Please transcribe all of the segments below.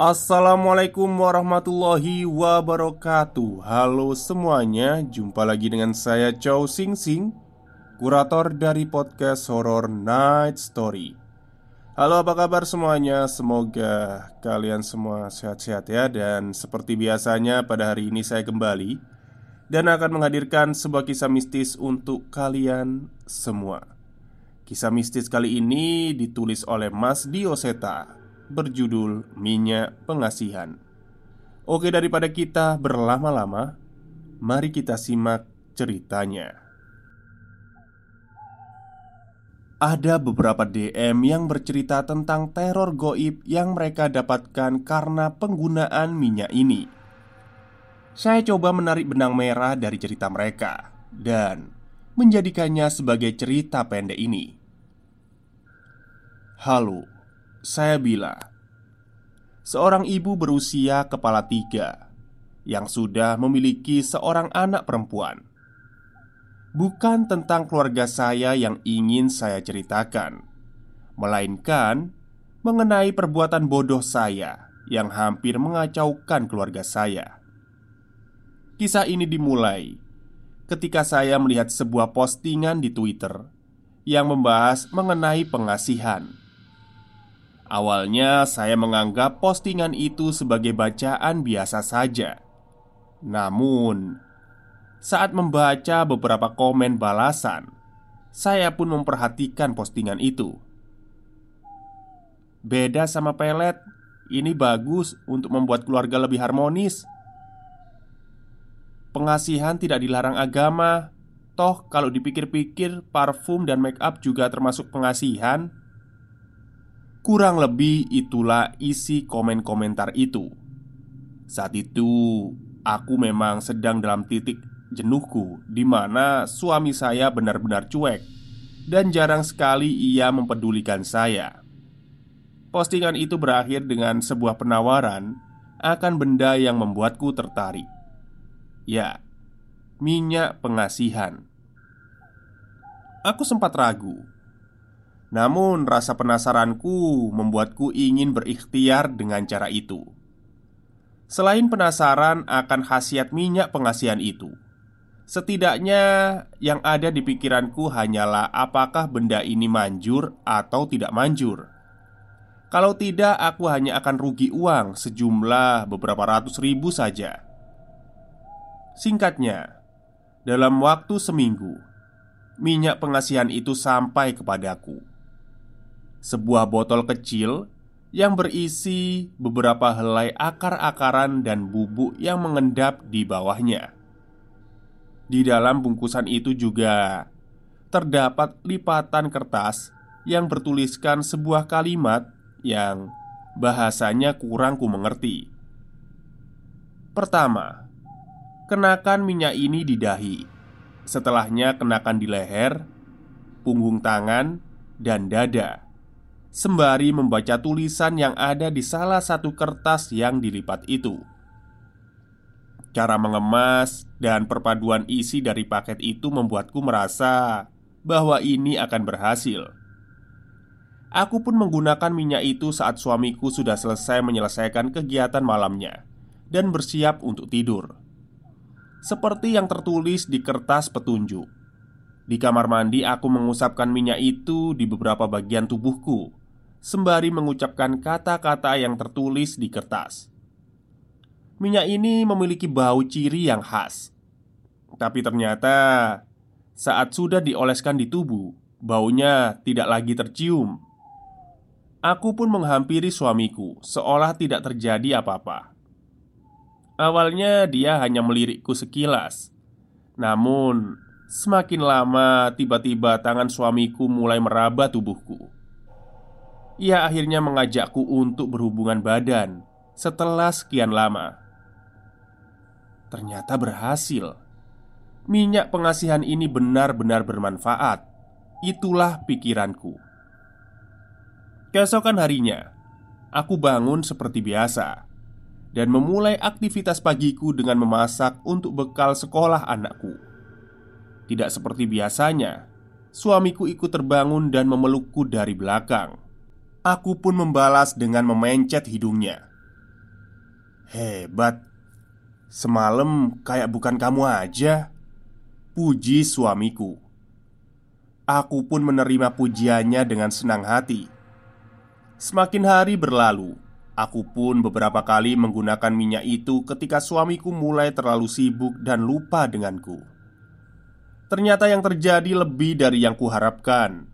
Assalamualaikum warahmatullahi wabarakatuh. Halo semuanya, jumpa lagi dengan saya Chow Sing Sing Kurator dari podcast Horror Night Story. Halo apa kabar semuanya, semoga kalian semua sehat-sehat ya Dan seperti biasanya pada hari ini saya kembali Dan akan menghadirkan sebuah kisah mistis untuk kalian semua. Kisah mistis kali ini ditulis oleh Mas Dioseta berjudul Minyak Pengasihan. Oke, daripada kita berlama-lama, mari kita simak ceritanya. Ada beberapa DM yang bercerita tentang teror goib yang mereka dapatkan karena penggunaan minyak ini. Saya coba menarik benang merah dari cerita mereka dan menjadikannya sebagai cerita pendek ini. Halo, saya bila Seorang ibu berusia kepala tiga Yang sudah memiliki seorang anak perempuan Bukan tentang keluarga saya yang ingin saya ceritakan Melainkan mengenai perbuatan bodoh saya Yang hampir mengacaukan keluarga saya Kisah ini dimulai ketika saya melihat sebuah postingan di Twitter yang membahas mengenai pengasihan. Awalnya saya menganggap postingan itu sebagai bacaan biasa saja. Namun, saat membaca beberapa komen balasan, saya pun memperhatikan postingan itu. Beda sama pelet, ini bagus untuk membuat keluarga lebih harmonis. Pengasihan tidak dilarang agama, toh kalau dipikir-pikir, parfum dan make up juga termasuk pengasihan. Kurang lebih itulah isi komen-komentar itu. Saat itu, aku memang sedang dalam titik jenuhku, di mana suami saya benar-benar cuek dan jarang sekali ia mempedulikan saya. Postingan itu berakhir dengan sebuah penawaran akan benda yang membuatku tertarik. Ya, minyak pengasihan. Aku sempat ragu namun, rasa penasaranku membuatku ingin berikhtiar dengan cara itu. Selain penasaran akan khasiat minyak pengasihan itu, setidaknya yang ada di pikiranku hanyalah apakah benda ini manjur atau tidak manjur. Kalau tidak, aku hanya akan rugi uang sejumlah beberapa ratus ribu saja. Singkatnya, dalam waktu seminggu, minyak pengasihan itu sampai kepadaku sebuah botol kecil yang berisi beberapa helai akar-akaran dan bubuk yang mengendap di bawahnya. Di dalam bungkusan itu juga terdapat lipatan kertas yang bertuliskan sebuah kalimat yang bahasanya kurang ku mengerti. Pertama, kenakan minyak ini di dahi. Setelahnya kenakan di leher, punggung tangan, dan dada sembari membaca tulisan yang ada di salah satu kertas yang dilipat itu. Cara mengemas dan perpaduan isi dari paket itu membuatku merasa bahwa ini akan berhasil. Aku pun menggunakan minyak itu saat suamiku sudah selesai menyelesaikan kegiatan malamnya dan bersiap untuk tidur. seperti yang tertulis di kertas petunjuk. Di kamar mandi, aku mengusapkan minyak itu di beberapa bagian tubuhku, sembari mengucapkan kata-kata yang tertulis di kertas. Minyak ini memiliki bau ciri yang khas, tapi ternyata saat sudah dioleskan di tubuh, baunya tidak lagi tercium. Aku pun menghampiri suamiku, seolah tidak terjadi apa-apa. Awalnya dia hanya melirikku sekilas Namun semakin lama tiba-tiba tangan suamiku mulai meraba tubuhku Ia akhirnya mengajakku untuk berhubungan badan Setelah sekian lama Ternyata berhasil Minyak pengasihan ini benar-benar bermanfaat Itulah pikiranku Keesokan harinya Aku bangun seperti biasa dan memulai aktivitas pagiku dengan memasak untuk bekal sekolah anakku. Tidak seperti biasanya, suamiku ikut terbangun dan memelukku dari belakang. Aku pun membalas dengan memencet hidungnya. Hebat, semalam kayak bukan kamu aja. Puji suamiku. Aku pun menerima pujiannya dengan senang hati. Semakin hari berlalu, Aku pun beberapa kali menggunakan minyak itu ketika suamiku mulai terlalu sibuk dan lupa denganku. Ternyata yang terjadi lebih dari yang kuharapkan.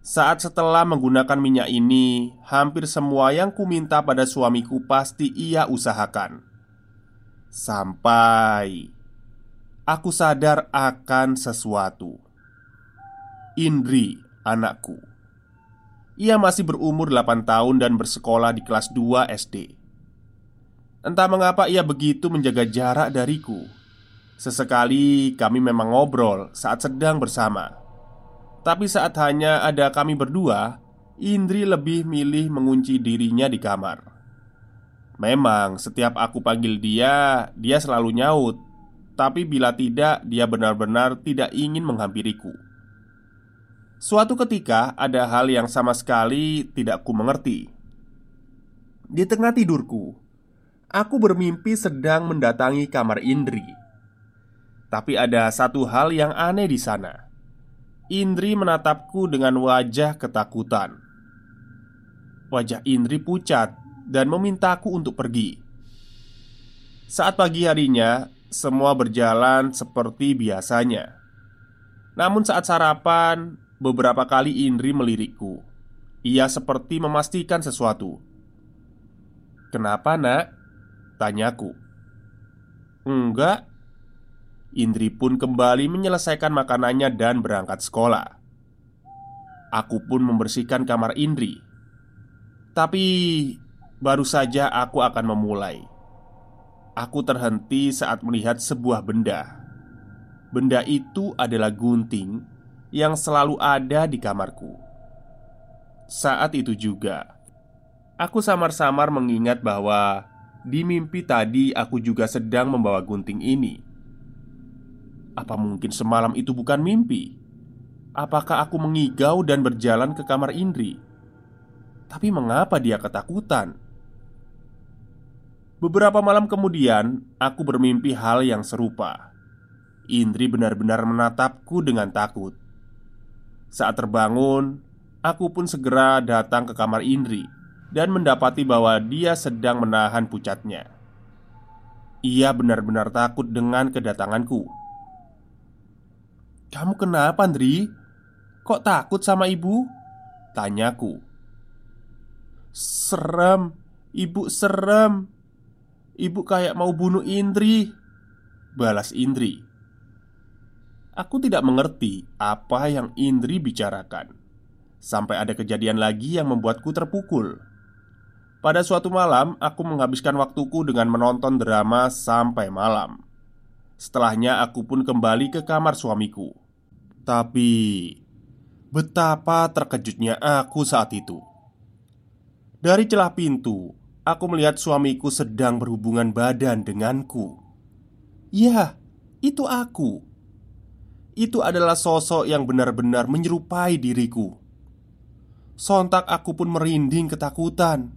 Saat setelah menggunakan minyak ini, hampir semua yang kuminta pada suamiku pasti ia usahakan. Sampai aku sadar akan sesuatu. Indri, anakku ia masih berumur 8 tahun dan bersekolah di kelas 2 SD Entah mengapa ia begitu menjaga jarak dariku Sesekali kami memang ngobrol saat sedang bersama Tapi saat hanya ada kami berdua Indri lebih milih mengunci dirinya di kamar Memang setiap aku panggil dia, dia selalu nyaut Tapi bila tidak, dia benar-benar tidak ingin menghampiriku Suatu ketika ada hal yang sama sekali tidak ku mengerti. Di tengah tidurku, aku bermimpi sedang mendatangi kamar Indri. Tapi ada satu hal yang aneh di sana. Indri menatapku dengan wajah ketakutan. Wajah Indri pucat dan memintaku untuk pergi. Saat pagi harinya, semua berjalan seperti biasanya. Namun, saat sarapan, Beberapa kali Indri melirikku. Ia seperti memastikan sesuatu. "Kenapa, Nak?" tanyaku. "Enggak." Indri pun kembali menyelesaikan makanannya dan berangkat sekolah. Aku pun membersihkan kamar Indri. Tapi baru saja aku akan memulai. Aku terhenti saat melihat sebuah benda. Benda itu adalah gunting yang selalu ada di kamarku. Saat itu juga, aku samar-samar mengingat bahwa di mimpi tadi aku juga sedang membawa gunting ini. Apa mungkin semalam itu bukan mimpi? Apakah aku mengigau dan berjalan ke kamar Indri? Tapi mengapa dia ketakutan? Beberapa malam kemudian, aku bermimpi hal yang serupa. Indri benar-benar menatapku dengan takut. Saat terbangun, aku pun segera datang ke kamar Indri dan mendapati bahwa dia sedang menahan pucatnya. Ia benar-benar takut dengan kedatanganku. "Kamu kenapa, Indri? Kok takut sama ibu?" tanyaku. "Serem, ibu serem. Ibu kayak mau bunuh Indri," balas Indri. Aku tidak mengerti apa yang Indri bicarakan Sampai ada kejadian lagi yang membuatku terpukul Pada suatu malam, aku menghabiskan waktuku dengan menonton drama sampai malam Setelahnya aku pun kembali ke kamar suamiku Tapi Betapa terkejutnya aku saat itu Dari celah pintu Aku melihat suamiku sedang berhubungan badan denganku Ya, itu aku itu adalah sosok yang benar-benar menyerupai diriku. Sontak aku pun merinding ketakutan.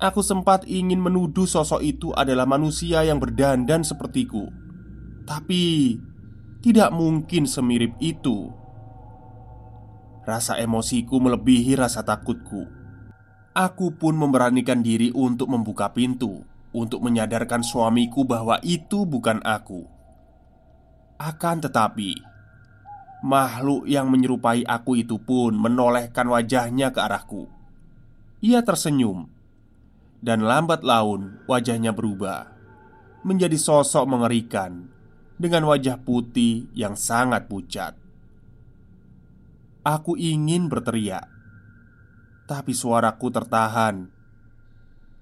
Aku sempat ingin menuduh sosok itu adalah manusia yang berdandan sepertiku. Tapi tidak mungkin semirip itu. Rasa emosiku melebihi rasa takutku. Aku pun memberanikan diri untuk membuka pintu untuk menyadarkan suamiku bahwa itu bukan aku. Akan tetapi, makhluk yang menyerupai aku itu pun menolehkan wajahnya ke arahku. Ia tersenyum, dan lambat laun wajahnya berubah menjadi sosok mengerikan dengan wajah putih yang sangat pucat. Aku ingin berteriak, tapi suaraku tertahan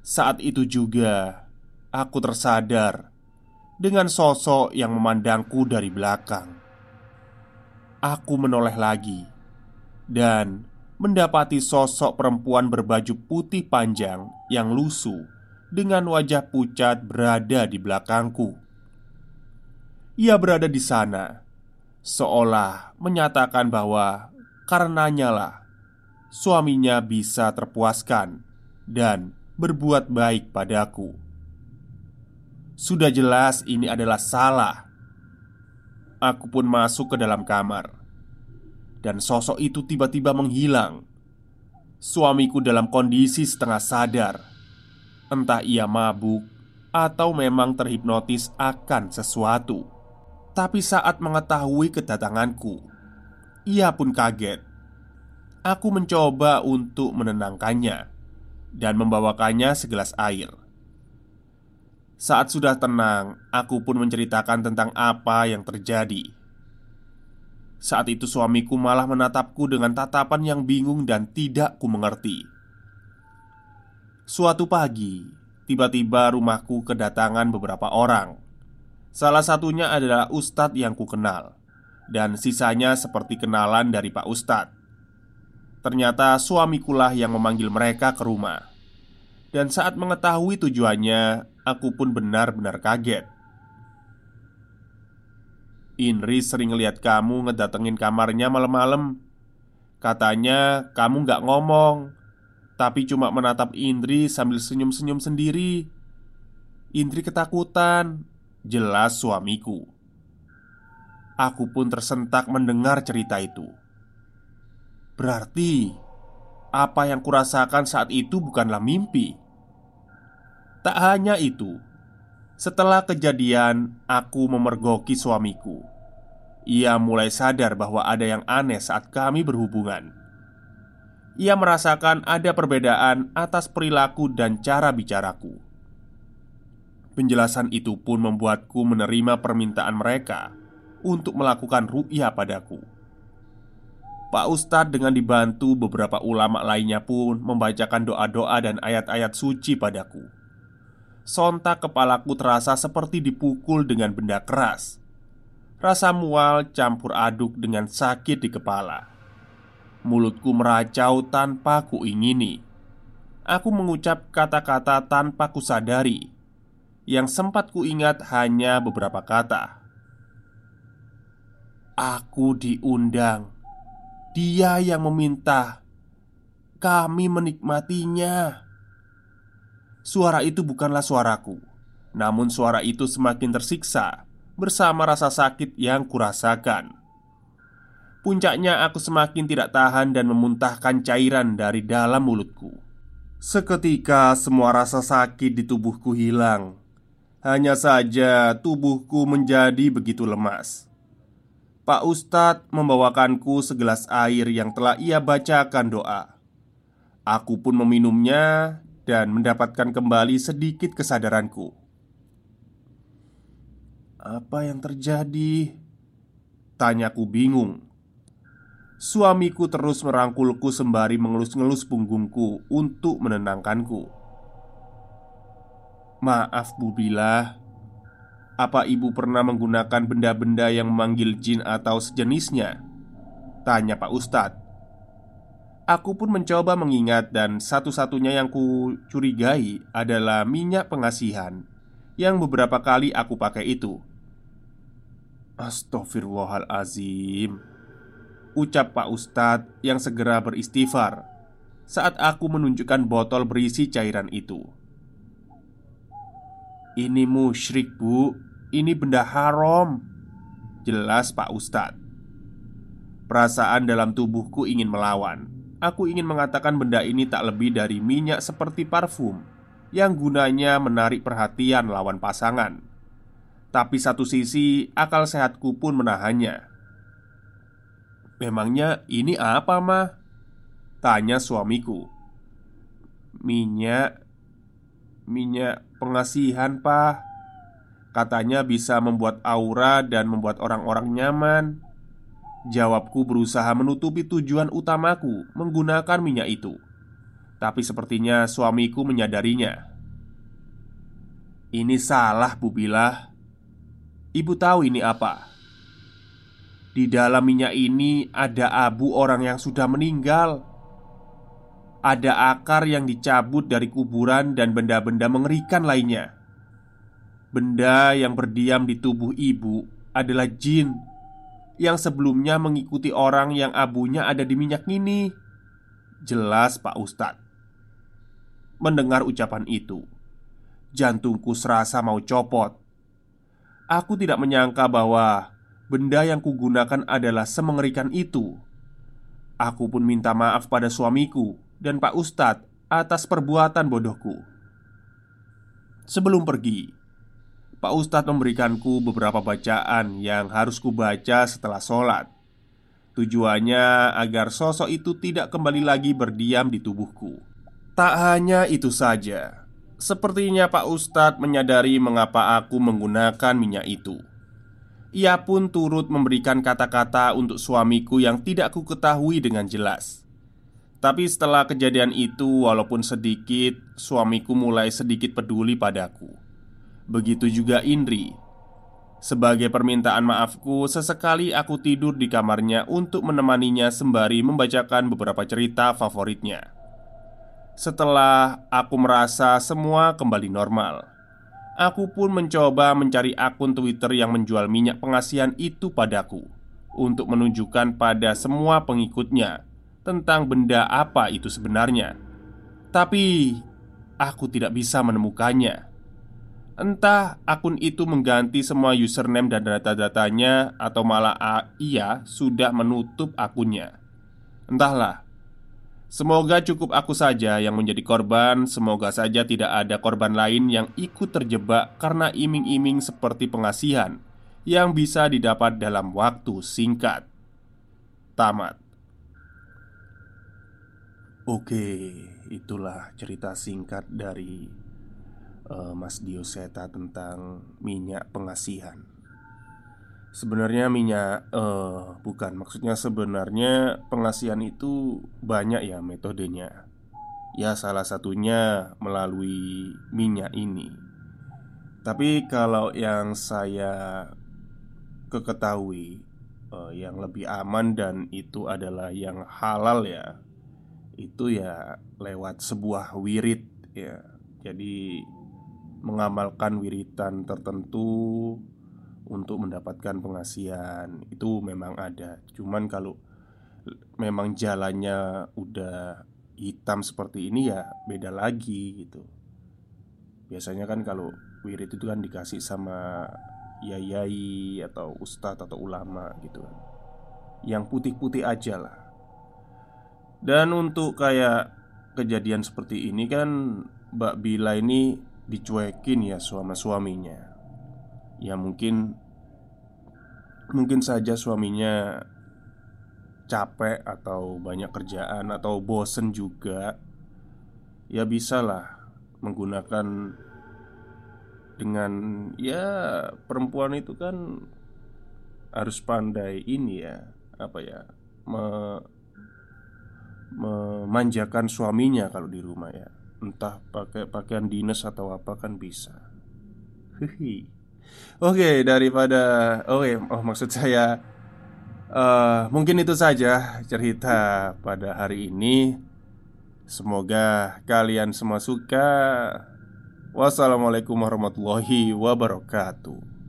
saat itu juga aku tersadar dengan sosok yang memandangku dari belakang. Aku menoleh lagi dan mendapati sosok perempuan berbaju putih panjang yang lusuh dengan wajah pucat berada di belakangku. Ia berada di sana seolah menyatakan bahwa karenanya lah suaminya bisa terpuaskan dan berbuat baik padaku. Sudah jelas ini adalah salah. Aku pun masuk ke dalam kamar, dan sosok itu tiba-tiba menghilang. Suamiku dalam kondisi setengah sadar, entah ia mabuk atau memang terhipnotis akan sesuatu. Tapi saat mengetahui kedatanganku, ia pun kaget. Aku mencoba untuk menenangkannya dan membawakannya segelas air. Saat sudah tenang, aku pun menceritakan tentang apa yang terjadi. Saat itu suamiku malah menatapku dengan tatapan yang bingung dan tidak ku mengerti. Suatu pagi, tiba-tiba rumahku kedatangan beberapa orang. Salah satunya adalah ustadz yang ku kenal, dan sisanya seperti kenalan dari Pak Ustadz. Ternyata suamikulah yang memanggil mereka ke rumah. Dan saat mengetahui tujuannya Aku pun benar-benar kaget. Inri sering lihat kamu ngedatengin kamarnya malam-malam. Katanya kamu gak ngomong Tapi cuma menatap Indri sambil senyum-senyum sendiri. Indri ketakutan Jelas suamiku Aku pun tersentak mendengar cerita itu Berarti apa yang kurasakan saat itu bukanlah mimpi. Tak hanya itu, setelah kejadian aku memergoki suamiku. Ia mulai sadar bahwa ada yang aneh saat kami berhubungan. Ia merasakan ada perbedaan atas perilaku dan cara bicaraku. Penjelasan itu pun membuatku menerima permintaan mereka untuk melakukan ru'ya padaku. Pak Ustadz dengan dibantu beberapa ulama lainnya pun membacakan doa-doa dan ayat-ayat suci padaku. Sontak kepalaku terasa seperti dipukul dengan benda keras. Rasa mual campur aduk dengan sakit di kepala. Mulutku meracau tanpa kuingini. Aku mengucap kata-kata tanpa kusadari. Yang sempat kuingat hanya beberapa kata. Aku diundang dia yang meminta kami menikmatinya. Suara itu bukanlah suaraku, namun suara itu semakin tersiksa bersama rasa sakit yang kurasakan. Puncaknya, aku semakin tidak tahan dan memuntahkan cairan dari dalam mulutku. Seketika, semua rasa sakit di tubuhku hilang. Hanya saja, tubuhku menjadi begitu lemas. Pak Ustadz membawakanku segelas air yang telah ia bacakan doa. Aku pun meminumnya dan mendapatkan kembali sedikit kesadaranku. Apa yang terjadi? Tanyaku bingung. Suamiku terus merangkulku sembari mengelus-ngelus punggungku untuk menenangkanku. Maaf Bu Bilah apa ibu pernah menggunakan benda-benda yang memanggil jin atau sejenisnya? Tanya Pak Ustadz. Aku pun mencoba mengingat dan satu-satunya yang ku curigai adalah minyak pengasihan Yang beberapa kali aku pakai itu. Astaghfirullahalazim Ucap Pak Ustadz yang segera beristighfar Saat aku menunjukkan botol berisi cairan itu Ini musyrik bu. Ini benda haram. Jelas Pak Ustadz. Perasaan dalam tubuhku ingin melawan. Aku ingin mengatakan benda ini tak lebih dari minyak seperti parfum Yang gunanya menarik perhatian lawan pasangan. Tapi satu sisi akal sehatku pun menahannya. Memangnya ini apa mah? Tanya suamiku. Minyak Minyak pengasihan pak. Katanya bisa membuat aura dan membuat orang-orang nyaman. Jawabku berusaha menutupi tujuan utamaku menggunakan minyak itu. Tapi sepertinya suamiku menyadarinya. Ini salah Bu Bilah Ibu tahu ini apa? Di dalam minyak ini ada abu orang yang sudah meninggal. Ada akar yang dicabut dari kuburan dan benda-benda mengerikan lainnya. Benda yang berdiam di tubuh ibu adalah jin yang sebelumnya mengikuti orang yang abunya ada di minyak ini. Jelas, Pak Ustadz. Mendengar ucapan itu, jantungku serasa mau copot. Aku tidak menyangka bahwa benda yang kugunakan adalah semengerikan itu. Aku pun minta maaf pada suamiku dan Pak Ustadz atas perbuatan bodohku. Sebelum pergi, Pak Ustadz memberikanku beberapa bacaan yang harus kubaca setelah sholat. Tujuannya agar sosok itu tidak kembali lagi berdiam di tubuhku. Tak hanya itu saja, sepertinya Pak Ustadz menyadari mengapa aku menggunakan minyak itu. Ia pun turut memberikan kata-kata untuk suamiku yang tidak ku ketahui dengan jelas. Tapi setelah kejadian itu, walaupun sedikit, suamiku mulai sedikit peduli padaku. Begitu juga Indri. Sebagai permintaan maafku, sesekali aku tidur di kamarnya untuk menemaninya sembari membacakan beberapa cerita favoritnya. Setelah aku merasa semua kembali normal, Aku pun mencoba mencari akun Twitter yang menjual minyak pengasihan itu padaku Untuk menunjukkan pada semua pengikutnya Tentang benda apa itu sebenarnya Tapi aku tidak bisa menemukannya Entah akun itu mengganti semua username dan data-datanya Atau malah ia sudah menutup akunnya Entahlah Semoga cukup aku saja yang menjadi korban. Semoga saja tidak ada korban lain yang ikut terjebak karena iming-iming seperti pengasihan yang bisa didapat dalam waktu singkat. Tamat. Oke, itulah cerita singkat dari uh, Mas Dioseta tentang minyak pengasihan. Sebenarnya minyak uh, bukan maksudnya sebenarnya pengasihan itu banyak ya metodenya. Ya salah satunya melalui minyak ini. Tapi kalau yang saya keketahui uh, yang lebih aman dan itu adalah yang halal ya. Itu ya lewat sebuah wirid ya. Jadi mengamalkan wiritan tertentu untuk mendapatkan pengasihan itu memang ada. Cuman kalau memang jalannya udah hitam seperti ini ya beda lagi gitu. Biasanya kan kalau wirid itu kan dikasih sama yayai atau ustadz atau ulama gitu Yang putih-putih aja lah. Dan untuk kayak kejadian seperti ini kan Mbak Bila ini dicuekin ya suami suaminya. Ya mungkin Mungkin saja suaminya capek atau banyak kerjaan atau bosen juga Ya bisalah menggunakan dengan ya perempuan itu kan harus pandai ini ya apa ya me, memanjakan suaminya kalau di rumah ya entah pakai pakaian dinas atau apa kan bisa hihi Oke, daripada oke, oh maksud saya uh, mungkin itu saja cerita pada hari ini. Semoga kalian semua suka. Wassalamualaikum warahmatullahi wabarakatuh.